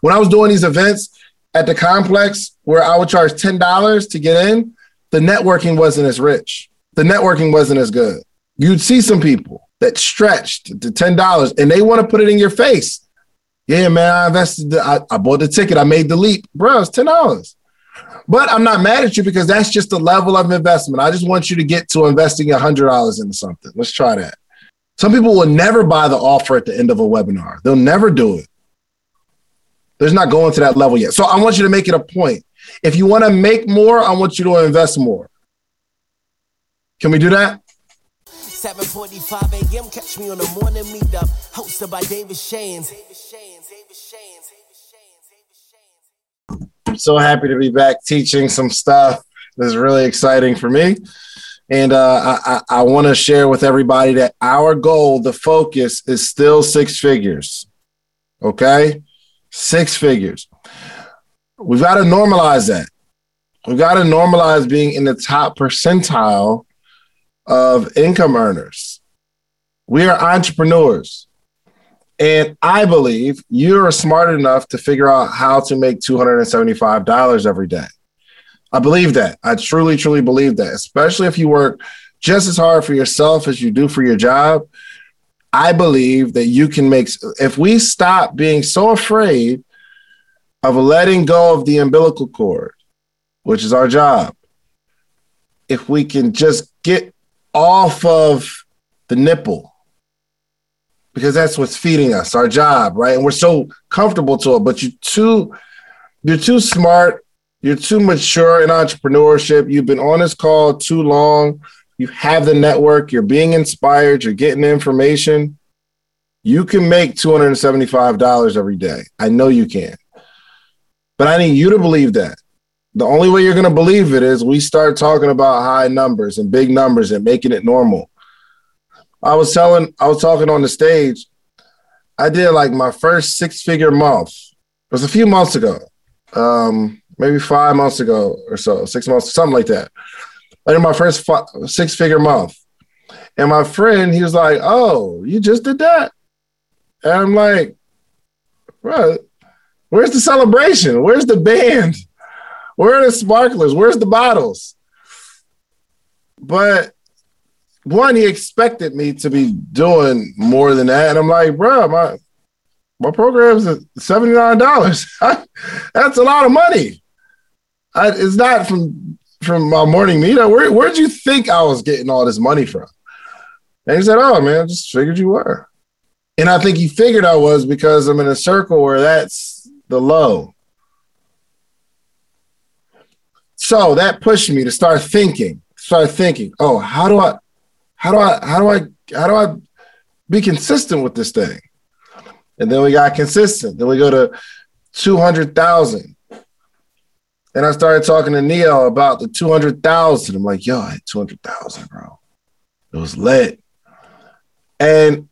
when I was doing these events at the complex where I would charge $10 to get in, the networking wasn't as rich. The networking wasn't as good. You'd see some people that stretched to $10 and they want to put it in your face. Yeah, man, I invested, the, I, I bought the ticket, I made the leap. Bro, it's $10. But I'm not mad at you because that's just the level of investment. I just want you to get to investing $100 into something. Let's try that. Some people will never buy the offer at the end of a webinar, they'll never do it. There's not going to that level yet. So I want you to make it a point. If you want to make more, I want you to invest more. Can we do that? 7:45 a.m. Catch me on the morning meetup, hosted by David Shands. So happy to be back teaching some stuff. This is really exciting for me. And uh, I, I, I want to share with everybody that our goal, the focus, is still six figures. Okay? Six figures. We've got to normalize that. We've got to normalize being in the top percentile of income earners. We are entrepreneurs. And I believe you're smart enough to figure out how to make $275 every day. I believe that. I truly, truly believe that, especially if you work just as hard for yourself as you do for your job. I believe that you can make, if we stop being so afraid of letting go of the umbilical cord, which is our job, if we can just get off of the nipple, because that's what's feeding us, our job, right? And we're so comfortable to it, but you're too, you're too smart, you're too mature in entrepreneurship. You've been on this call too long. You have the network, you're being inspired, you're getting information. You can make $275 every day. I know you can. But I need you to believe that. The only way you're going to believe it is we start talking about high numbers and big numbers and making it normal. I was telling, I was talking on the stage. I did like my first six figure month. It was a few months ago, um, maybe five months ago or so, six months, something like that. Did my first five, six figure month. And my friend, he was like, Oh, you just did that? And I'm like, Bro, where's the celebration? Where's the band? Where are the sparklers? Where's the bottles? But one, he expected me to be doing more than that. And I'm like, bro, my my program's at $79. That's a lot of money. I, it's not from from my morning meetup. Where where'd you think I was getting all this money from? And he said, Oh man, I just figured you were. And I think he figured I was because I'm in a circle where that's the low. So that pushed me to start thinking, start thinking, oh, how do I how do I how do I how do I be consistent with this thing? And then we got consistent. Then we go to 200,000. And I started talking to Neil about the 200,000. I'm like, yo, I had 200,000, bro. It was lit. And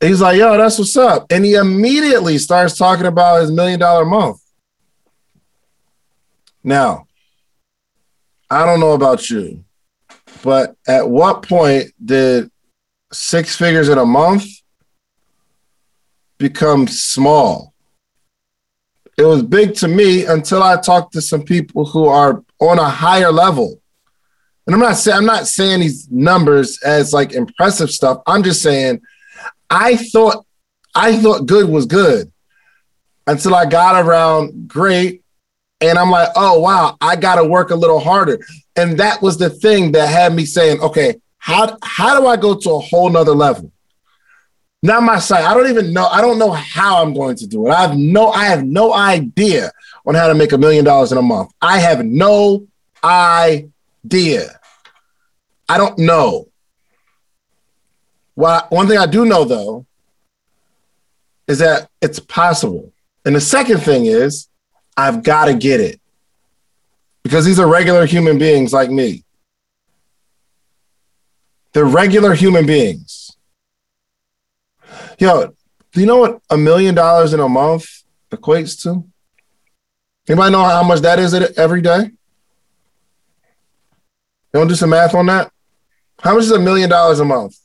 he's like, yo, that's what's up. And he immediately starts talking about his million dollar month. Now, I don't know about you, but at what point did six figures in a month become small? It was big to me until I talked to some people who are on a higher level. And I'm not saying I'm not saying these numbers as like impressive stuff. I'm just saying I thought I thought good was good until I got around great and I'm like, oh wow, I got to work a little harder. And that was the thing that had me saying, okay, how how do I go to a whole nother level? Not my site. I don't even know. I don't know how I'm going to do it. I have no. I have no idea on how to make a million dollars in a month. I have no idea. I don't know. Well, one thing I do know though is that it's possible. And the second thing is I've got to get it because these are regular human beings like me. They're regular human beings. Yo, do you know what a million dollars in a month equates to? Anybody know how much that is every day? You want to do some math on that? How much is a million dollars a month?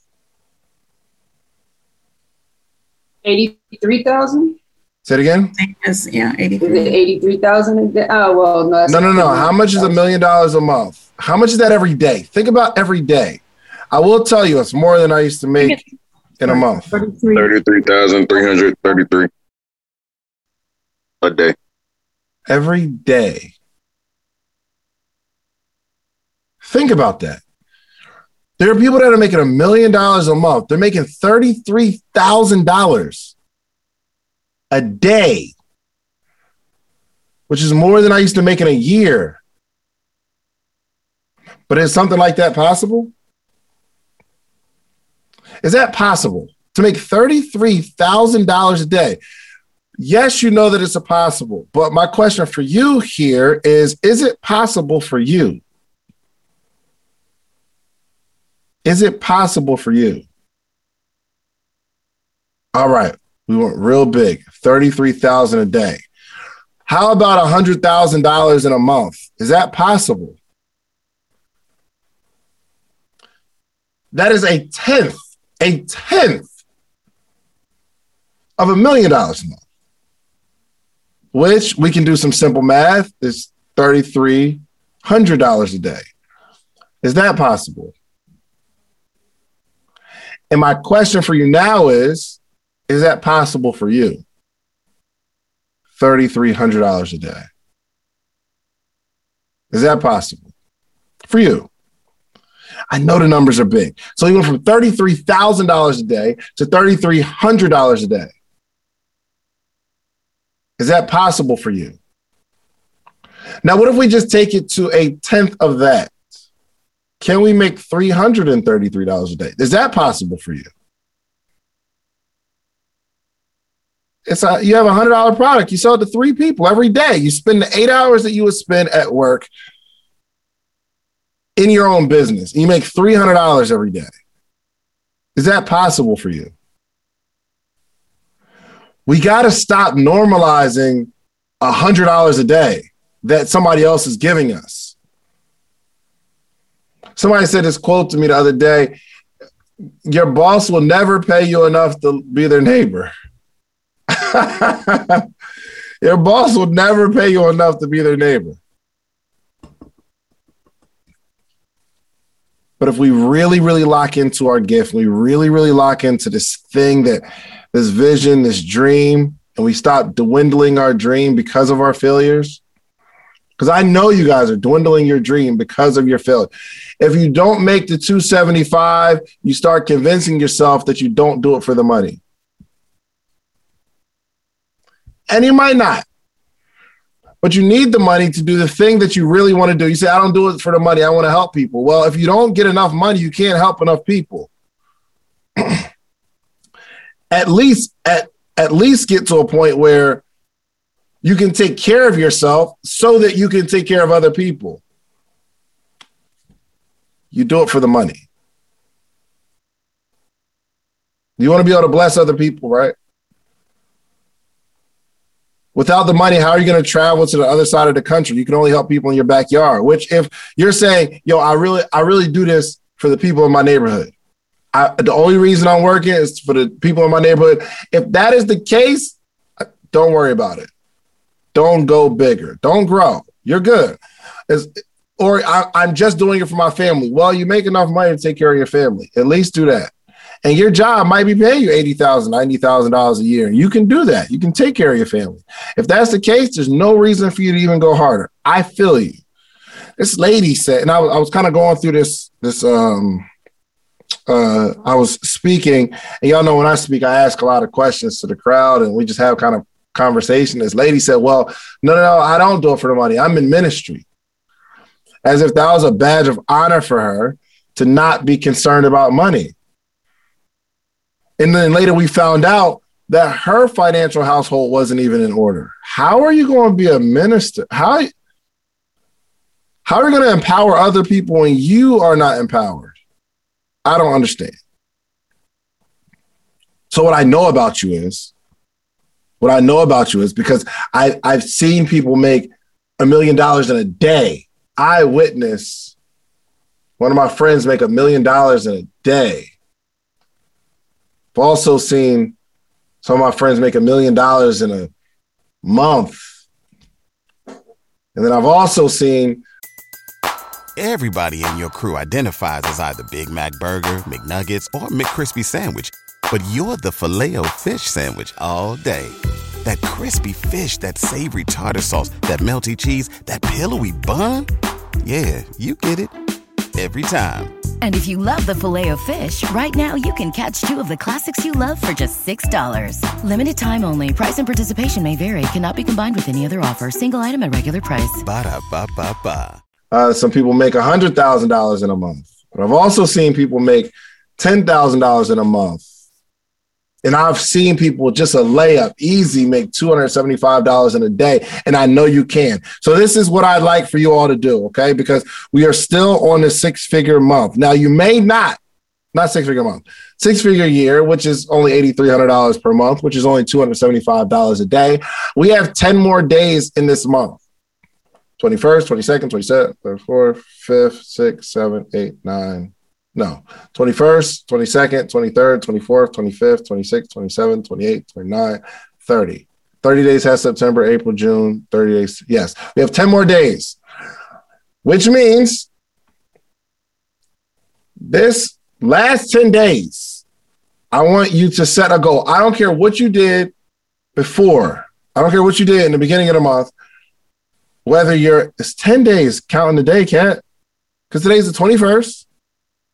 83,000? Say it again. As, yeah, Is 83. eighty-three thousand a day? Oh, well, no. No, no, no. How much is a million dollars a month? How much is that every day? Think about every day. I will tell you, it's more than I used to make in a month. 33. Thirty-three thousand three hundred thirty-three a day. Every day. Think about that. There are people that are making a million dollars a month. They're making $33,000 a day, which is more than I used to make in a year. But is something like that possible? Is that possible to make $33,000 a day? Yes, you know that it's possible. But my question for you here is Is it possible for you? Is it possible for you? All right, we went real big 33,000 a day. How about $100,000 in a month? Is that possible? That is a tenth, a tenth of a million dollars a month, which we can do some simple math is $3,300 a day. Is that possible? And my question for you now is Is that possible for you? $3,300 a day. Is that possible for you? I know the numbers are big. So you went from $33,000 a day to $3,300 a day. Is that possible for you? Now, what if we just take it to a tenth of that? Can we make $333 a day? Is that possible for you? It's a, you have a hundred dollar product. You sell it to three people every day. You spend the eight hours that you would spend at work in your own business. You make three hundred dollars every day. Is that possible for you? We got to stop normalizing a hundred dollars a day that somebody else is giving us. Somebody said this quote to me the other day Your boss will never pay you enough to be their neighbor. Your boss will never pay you enough to be their neighbor. But if we really, really lock into our gift, we really, really lock into this thing that this vision, this dream, and we stop dwindling our dream because of our failures. Because I know you guys are dwindling your dream because of your failure. If you don't make the 275, you start convincing yourself that you don't do it for the money. And you might not. But you need the money to do the thing that you really want to do. You say, I don't do it for the money. I want to help people. Well, if you don't get enough money, you can't help enough people. at least at at least get to a point where you can take care of yourself so that you can take care of other people. You do it for the money. You want to be able to bless other people, right? Without the money, how are you going to travel to the other side of the country? You can only help people in your backyard. Which, if you're saying, "Yo, I really, I really do this for the people in my neighborhood," I, the only reason I'm working is for the people in my neighborhood. If that is the case, uh, don't worry about it. Don't go bigger. Don't grow. You're good. It's, or I, I'm just doing it for my family. Well, you make enough money to take care of your family. At least do that. And your job might be paying you $80,000, $90,000 a year. You can do that. You can take care of your family. If that's the case, there's no reason for you to even go harder. I feel you. This lady said, and I was, I was kind of going through this, this, um, uh, I was speaking, and y'all know when I speak, I ask a lot of questions to the crowd, and we just have kind of conversation. This lady said, Well, no, no, no, I don't do it for the money. I'm in ministry. As if that was a badge of honor for her to not be concerned about money. And then later we found out that her financial household wasn't even in order. How are you going to be a minister? How, how are you going to empower other people when you are not empowered? I don't understand. So, what I know about you is, what I know about you is because I, I've seen people make a million dollars in a day. I witness one of my friends make a million dollars in a day. I've also seen some of my friends make a million dollars in a month. And then I've also seen Everybody in your crew identifies as either Big Mac Burger, McNuggets, or McCrispy Sandwich. But you're the filet fish Sandwich all day. That crispy fish, that savory tartar sauce, that melty cheese, that pillowy bun. Yeah, you get it. Every time. And if you love the filet of fish, right now you can catch two of the classics you love for just $6. Limited time only. Price and participation may vary. Cannot be combined with any other offer. Single item at regular price. Ba da ba ba ba. uh, some people make $100,000 in a month. But I've also seen people make $10,000 in a month. And I've seen people just a layup, easy, make $275 in a day. And I know you can. So, this is what I'd like for you all to do, okay? Because we are still on the six figure month. Now, you may not, not six figure month, six figure year, which is only $8,300 per month, which is only $275 a day. We have 10 more days in this month. 21st, 22nd, 27th, 24th, 5th, 6th, 7th, 8th, 9th. No, 21st, 22nd, 23rd, 24th, 25th, 26th, 27th, 28th, 29th, 30. 30 days has September, April, June, 30 days. Yes, we have 10 more days, which means this last 10 days, I want you to set a goal. I don't care what you did before, I don't care what you did in the beginning of the month whether you're it's 10 days counting the day, cat. Because today's the 21st,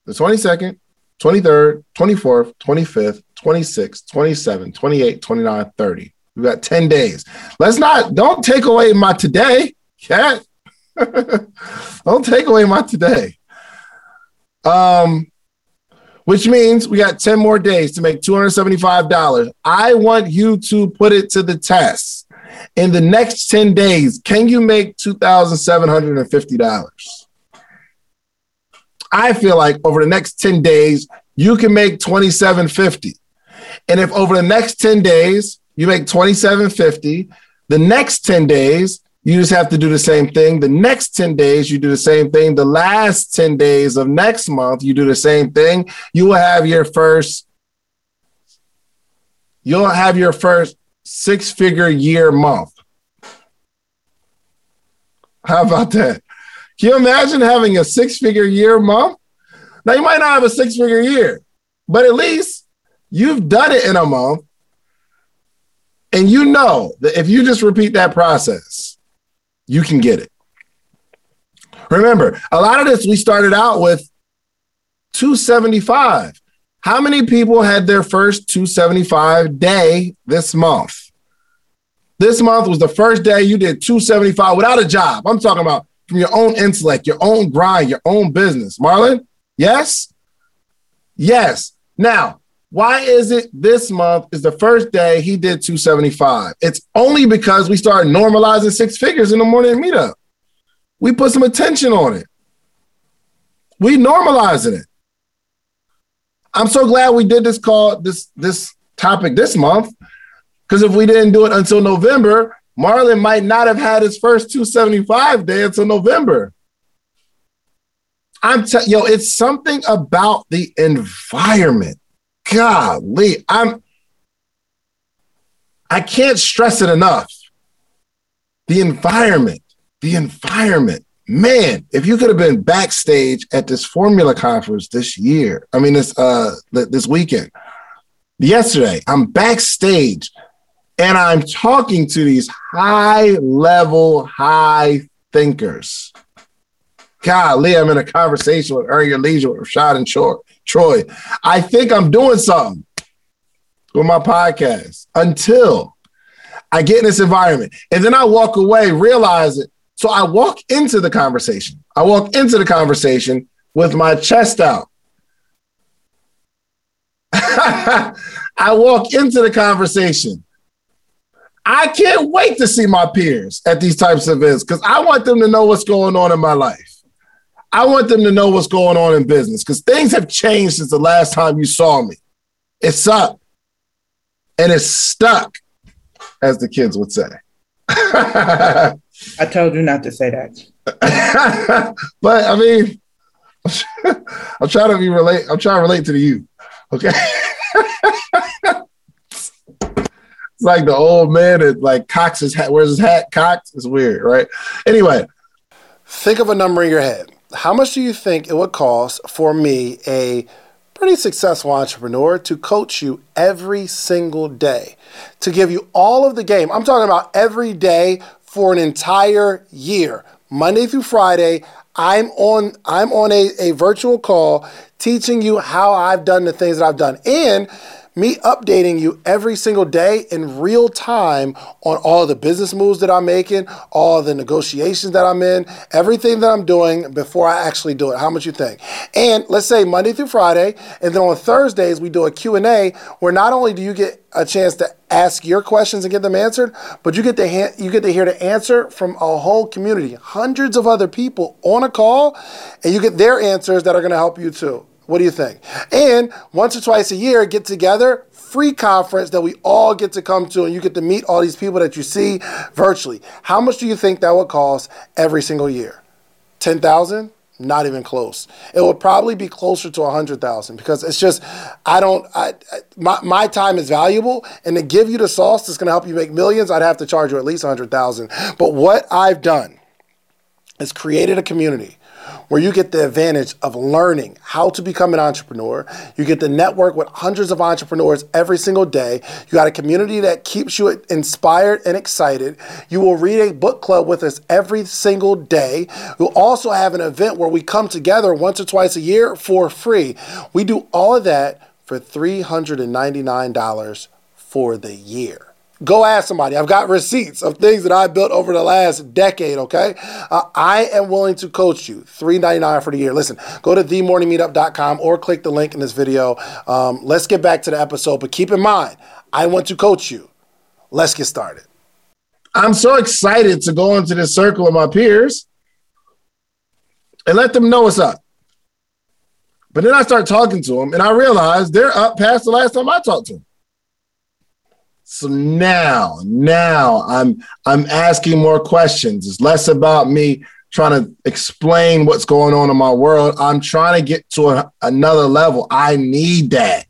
the 22nd, 23rd, 24th, 25th, 26th, 27th, 28th, 29th, 30. We've got 10 days. Let's not, don't take away my today, cat. don't take away my today. Um, which means we got 10 more days to make $275. I want you to put it to the test in the next 10 days, can you make $2,750? I feel like over the next 10 days, you can make 2750. And if over the next 10 days you make 2750, the next 10 days you just have to do the same thing. The next 10 days you do the same thing. The last 10 days of next month you do the same thing. You will have your first you'll have your first six figure year month. How about that? Can you imagine having a six figure year month? Now, you might not have a six figure year, but at least you've done it in a month. And you know that if you just repeat that process, you can get it. Remember, a lot of this we started out with 275. How many people had their first 275 day this month? This month was the first day you did 275 without a job. I'm talking about from your own intellect, your own grind, your own business. Marlon, yes? Yes. Now, why is it this month is the first day he did 275? It's only because we started normalizing six figures in the morning meetup. We put some attention on it. We normalizing it. I'm so glad we did this call, this this topic this month because if we didn't do it until November, Marlon might not have had his first 275 day until November. I'm telling yo, it's something about the environment. Golly, I'm I can't stress it enough. The environment, the environment. Man, if you could have been backstage at this formula conference this year, I mean this uh this weekend. Yesterday, I'm backstage and I'm talking to these high level, high thinkers. Golly, I'm in a conversation with Earn Your Leisure with Rashad and Troy. I think I'm doing something with my podcast until I get in this environment. And then I walk away, realize it. So I walk into the conversation. I walk into the conversation with my chest out. I walk into the conversation I can't wait to see my peers at these types of events because I want them to know what's going on in my life. I want them to know what's going on in business because things have changed since the last time you saw me. It's up and it's stuck, as the kids would say. I told you not to say that. but I mean, I'm trying to be relate. I'm trying to relate to the youth. Okay. like the old man that like cocks his hat, wears his hat cocked. It's weird, right? Anyway, think of a number in your head. How much do you think it would cost for me, a pretty successful entrepreneur, to coach you every single day, to give you all of the game? I'm talking about every day for an entire year, Monday through Friday. I'm on I'm on a, a virtual call teaching you how I've done the things that I've done. And me updating you every single day in real time on all the business moves that I'm making, all the negotiations that I'm in, everything that I'm doing before I actually do it. How much you think? And let's say Monday through Friday, and then on Thursdays we do a Q&A where not only do you get a chance to ask your questions and get them answered, but you get to ha- you get to hear the answer from a whole community, hundreds of other people on a call, and you get their answers that are going to help you too. What do you think? And once or twice a year, get together, free conference that we all get to come to, and you get to meet all these people that you see virtually. How much do you think that would cost every single year? 10,000? Not even close. It would probably be closer to 100,000 because it's just, I don't, I, my, my time is valuable. And to give you the sauce that's going to help you make millions, I'd have to charge you at least 100,000. But what I've done is created a community where you get the advantage of learning how to become an entrepreneur. You get to network with hundreds of entrepreneurs every single day. You got a community that keeps you inspired and excited. You will read a book club with us every single day. We'll also have an event where we come together once or twice a year for free. We do all of that for $399 for the year. Go ask somebody. I've got receipts of things that I built over the last decade, okay? Uh, I am willing to coach you. $3.99 for the year. Listen, go to themorningmeetup.com or click the link in this video. Um, let's get back to the episode, but keep in mind, I want to coach you. Let's get started. I'm so excited to go into this circle of my peers and let them know what's up. But then I start talking to them and I realize they're up past the last time I talked to them. So now, now I'm I'm asking more questions. It's less about me trying to explain what's going on in my world. I'm trying to get to a, another level. I need that.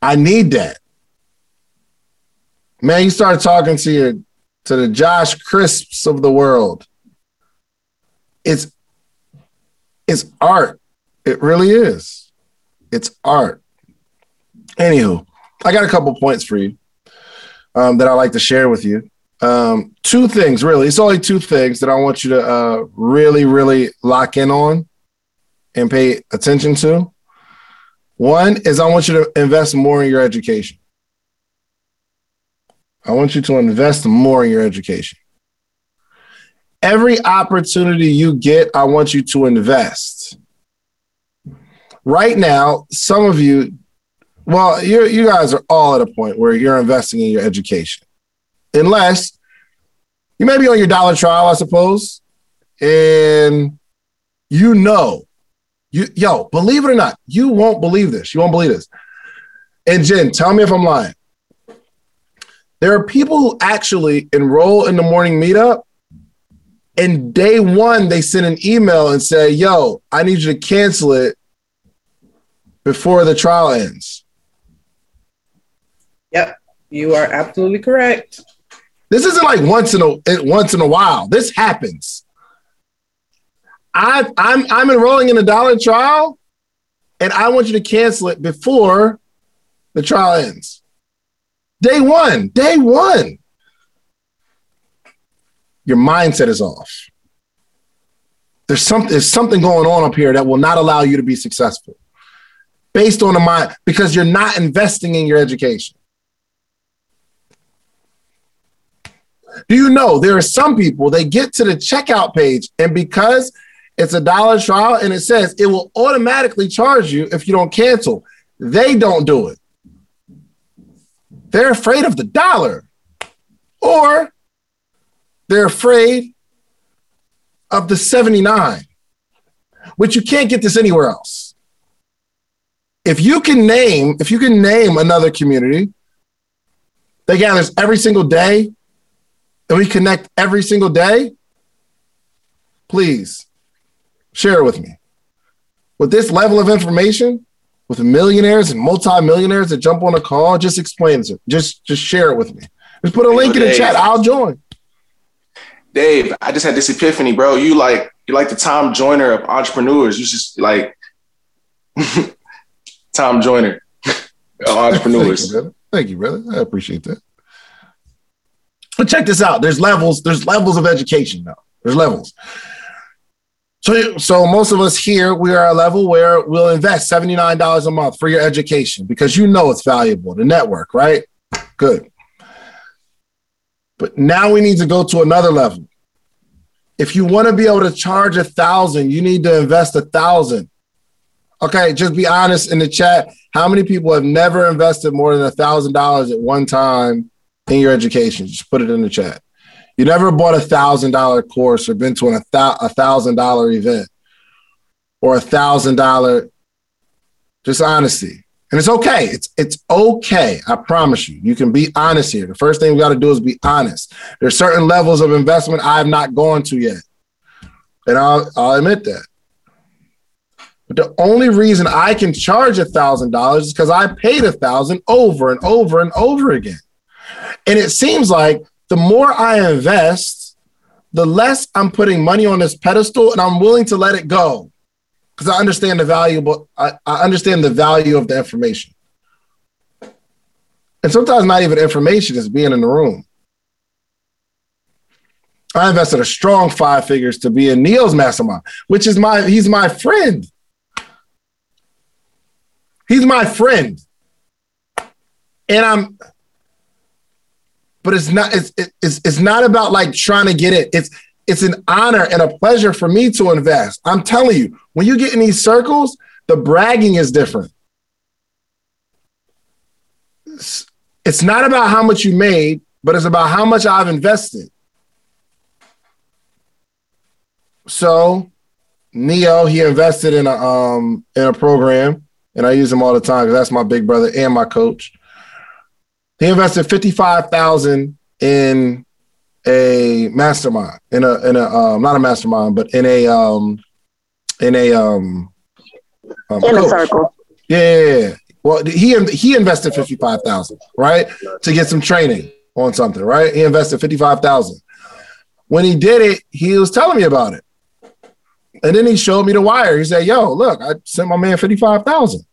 I need that. Man, you start talking to your to the Josh Crisps of the world. It's it's art. It really is. It's art. Anywho, I got a couple points for you um, that I like to share with you. Um, two things, really. It's only two things that I want you to uh, really, really lock in on and pay attention to. One is I want you to invest more in your education. I want you to invest more in your education. Every opportunity you get, I want you to invest. Right now, some of you well, you you guys are all at a point where you're investing in your education, unless you may be on your dollar trial, I suppose, and you know, you yo, believe it or not, you won't believe this. You won't believe this. And Jen, tell me if I'm lying. There are people who actually enroll in the morning meetup, and day one they send an email and say, "Yo, I need you to cancel it before the trial ends." Yep, you are absolutely correct. This isn't like once in a once in a while. This happens. I I'm I'm enrolling in a dollar trial, and I want you to cancel it before the trial ends. Day one, day one. Your mindset is off. There's something there's something going on up here that will not allow you to be successful based on the mind because you're not investing in your education. Do you know there are some people they get to the checkout page and because it's a dollar trial and it says it will automatically charge you if you don't cancel, they don't do it. They're afraid of the dollar or they're afraid of the 79, which you can't get this anywhere else. If you can name, if you can name another community that gathers every single day and we connect every single day, please share it with me. With this level of information, with millionaires and multimillionaires that jump on a call? Just explain it. Just just share it with me. Just put a link in the Dave. chat. I'll join. Dave, I just had this epiphany, bro. You like you like the Tom Joyner of entrepreneurs. You just like Tom Joyner of entrepreneurs. Thank you, brother. Thank you, brother. I appreciate that. But check this out. There's levels. There's levels of education now. There's levels. So, so most of us here, we are a level where we'll invest $79 a month for your education because you know it's valuable, the network, right? Good. But now we need to go to another level. If you want to be able to charge a thousand, you need to invest a thousand. Okay, just be honest in the chat. How many people have never invested more than a thousand dollars at one time in your education? Just put it in the chat. You never bought a thousand dollar course or been to an, a thousand dollar event or a thousand dollar. Just honesty, and it's okay. It's it's okay. I promise you. You can be honest here. The first thing we got to do is be honest. There's certain levels of investment I have not gone to yet, and I'll I'll admit that. But the only reason I can charge a thousand dollars is because I paid a thousand over and over and over again. And it seems like the more I invest, the less I'm putting money on this pedestal and I'm willing to let it go. Because I understand the valuable, I, I understand the value of the information. And sometimes not even information is being in the room. I invested a strong five figures to be in Neil's mastermind, which is my he's my friend. He's my friend. And I'm but it's not it's it's it's not about like trying to get it. It's it's an honor and a pleasure for me to invest. I'm telling you, when you get in these circles, the bragging is different. It's, not about how much you made, but it's about how much I've invested. So, Neo, he invested in a um in a program, and I use him all the time because that's my big brother and my coach. He invested fifty five thousand in a mastermind, in a in a um, not a mastermind, but in a um in a um, um In a coach. circle. Yeah, yeah, yeah. Well, he he invested fifty five thousand, right, to get some training on something, right? He invested fifty five thousand. When he did it, he was telling me about it, and then he showed me the wire. He said, "Yo, look, I sent my man fifty five thousand.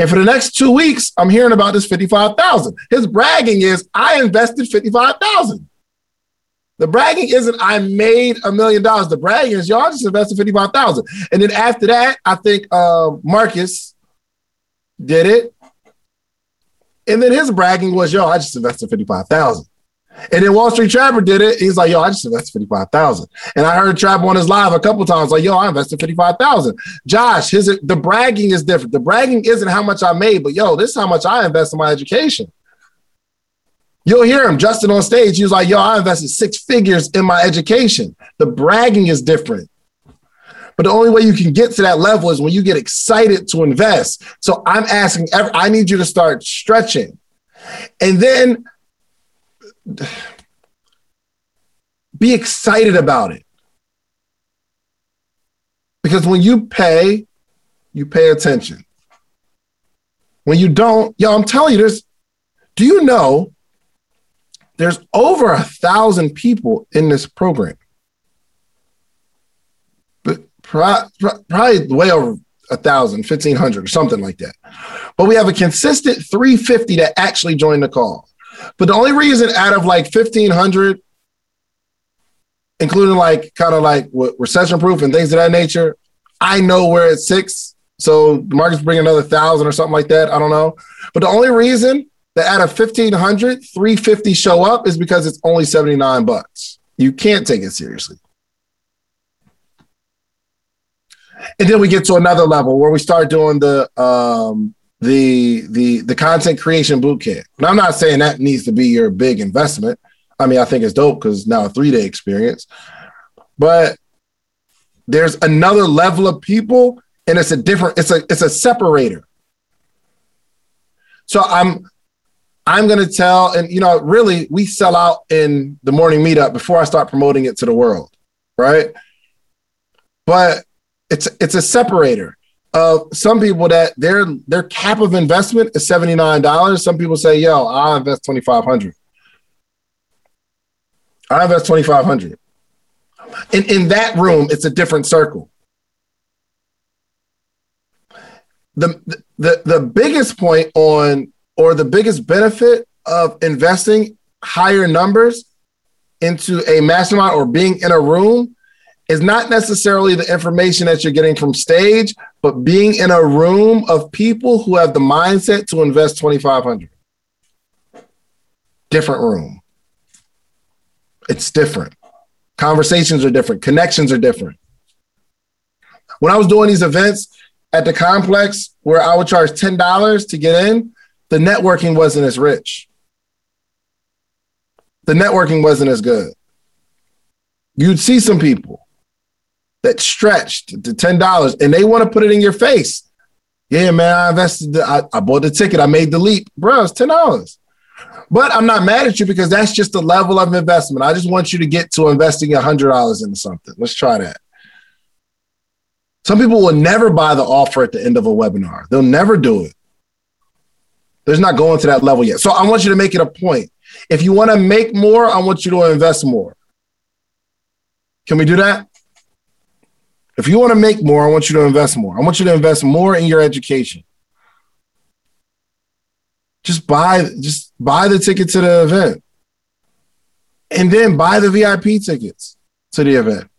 And for the next two weeks, I'm hearing about this 55,000. His bragging is, I invested 55,000. The bragging isn't, I made a million dollars. The bragging is, y'all just invested 55,000. And then after that, I think uh, Marcus did it. And then his bragging was, yo, I just invested 55,000. And then Wall Street Trapper did it. He's like, yo, I just invested 55,000. And I heard Trap on his live a couple times, like, yo, I invested 55,000. Josh, his the bragging is different. The bragging isn't how much I made, but yo, this is how much I invest in my education. You'll hear him, Justin on stage. He was like, yo, I invested six figures in my education. The bragging is different. But the only way you can get to that level is when you get excited to invest. So I'm asking, I need you to start stretching. And then be excited about it. Because when you pay, you pay attention. When you don't, yo, I'm telling you, there's, do you know there's over a thousand people in this program? But pro- pro- probably way over a thousand, 1500 or something like that. But we have a consistent 350 that actually join the call. But the only reason out of like 1500, including like kind of like recession proof and things of that nature, I know we're at six. So the market's bring another thousand or something like that. I don't know. But the only reason that out of 1500, 350 show up is because it's only 79 bucks. You can't take it seriously. And then we get to another level where we start doing the um, the the the content creation boot camp. Now I'm not saying that needs to be your big investment. I mean, I think it's dope because now a three day experience, but there's another level of people, and it's a different. It's a it's a separator. So I'm I'm gonna tell, and you know, really, we sell out in the morning meetup before I start promoting it to the world, right? But it's it's a separator. Of some people that their their cap of investment is seventy nine dollars. Some people say, "Yo, I'll invest twenty five hundred. I invest twenty five hundred. In in that room, it's a different circle. The the the biggest point on or the biggest benefit of investing higher numbers into a mastermind or being in a room is not necessarily the information that you're getting from stage, but being in a room of people who have the mindset to invest 2500 different room. It's different. Conversations are different. Connections are different. When i was doing these events at the complex where i would charge $10 to get in the networking wasn't as rich. The networking wasn't as good. You'd see some people that stretched to ten dollars, and they want to put it in your face. Yeah, man, I invested. The, I, I bought the ticket. I made the leap, bro. It's ten dollars. But I'm not mad at you because that's just the level of investment. I just want you to get to investing hundred dollars into something. Let's try that. Some people will never buy the offer at the end of a webinar. They'll never do it. There's not going to that level yet. So I want you to make it a point. If you want to make more, I want you to invest more. Can we do that? If you want to make more, I want you to invest more. I want you to invest more in your education. Just buy, just buy the ticket to the event. And then buy the VIP tickets to the event.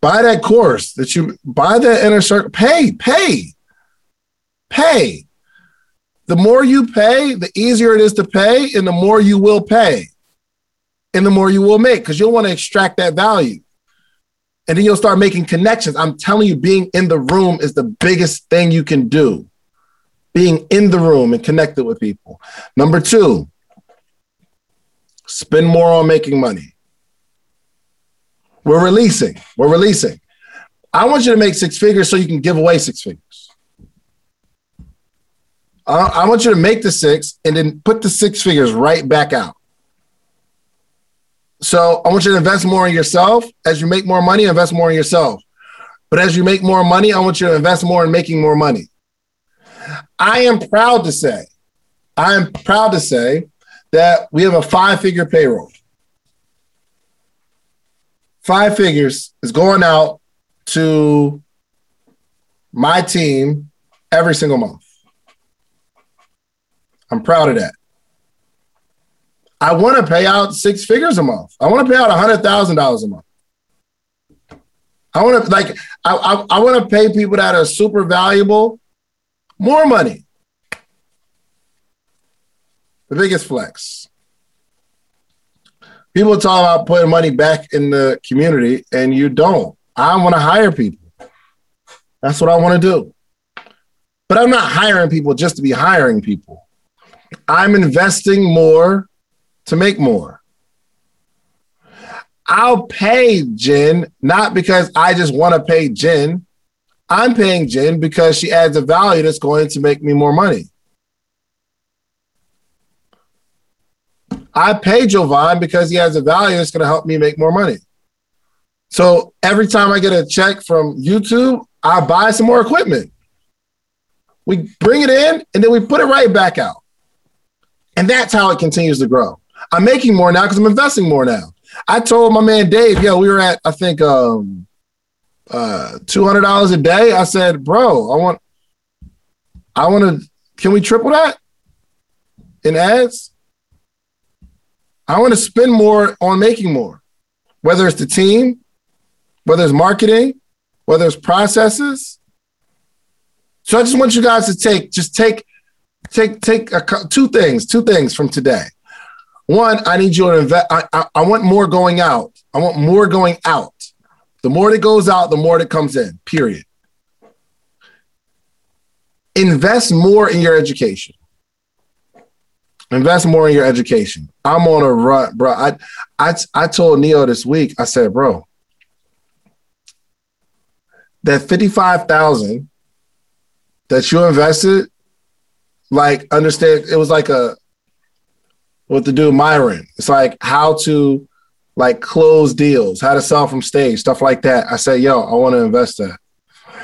Buy that course that you buy that inner circle. Pay, pay, pay. The more you pay, the easier it is to pay, and the more you will pay, and the more you will make because you'll want to extract that value and then you'll start making connections. I'm telling you, being in the room is the biggest thing you can do. Being in the room and connected with people. Number two, spend more on making money. We're releasing. We're releasing. I want you to make six figures so you can give away six figures. I, I want you to make the six and then put the six figures right back out. So I want you to invest more in yourself. As you make more money, invest more in yourself. But as you make more money, I want you to invest more in making more money. I am proud to say, I am proud to say that we have a five figure payroll. Five figures is going out to my team every single month. I'm proud of that. I want to pay out six figures a month. I want to pay out hundred thousand dollars a month. I want to like I, I, I want to pay people that are super valuable more money. The biggest flex. People talk about putting money back in the community, and you don't. I want to hire people. That's what I want to do. But I'm not hiring people just to be hiring people. I'm investing more to make more. I'll pay Jen not because I just want to pay Jen. I'm paying Jen because she adds a value that's going to make me more money. I pay Jovan because he has a value that's going to help me make more money. So every time I get a check from YouTube, I buy some more equipment. We bring it in and then we put it right back out. And that's how it continues to grow. I'm making more now because I'm investing more now. I told my man Dave, yo, we were at I think um uh two hundred dollars a day. I said, bro, I want I want to can we triple that in ads? I want to spend more on making more, whether it's the team, whether it's marketing, whether it's processes. So I just want you guys to take just take take take a, two things, two things from today. One, I need you to invest. I, I, I want more going out. I want more going out. The more that goes out, the more that comes in, period. Invest more in your education. Invest more in your education. I'm on a run, bro. I, I, I told Neo this week, I said, bro, that 55,000 that you invested, like, understand, it was like a, with the dude Myron. It's like how to like close deals, how to sell from stage, stuff like that. I said, yo, I want to invest that.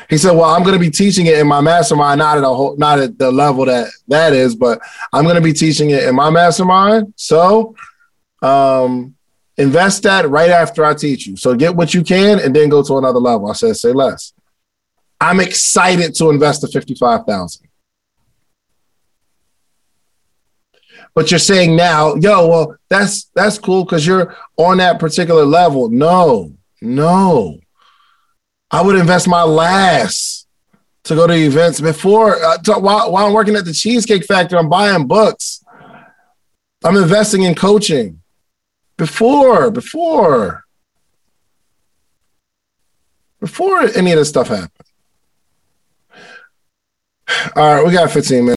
He said, well, I'm going to be teaching it in my mastermind, not at a whole, not at the level that that is, but I'm going to be teaching it in my mastermind. So, um, invest that right after I teach you. So get what you can and then go to another level. I said, say less. I'm excited to invest the 55,000. But you're saying now, yo, well, that's that's cool because you're on that particular level. No, no. I would invest my last to go to events before uh, to, while, while I'm working at the Cheesecake Factory. I'm buying books. I'm investing in coaching before, before, before any of this stuff happened. All right, we got 15 minutes.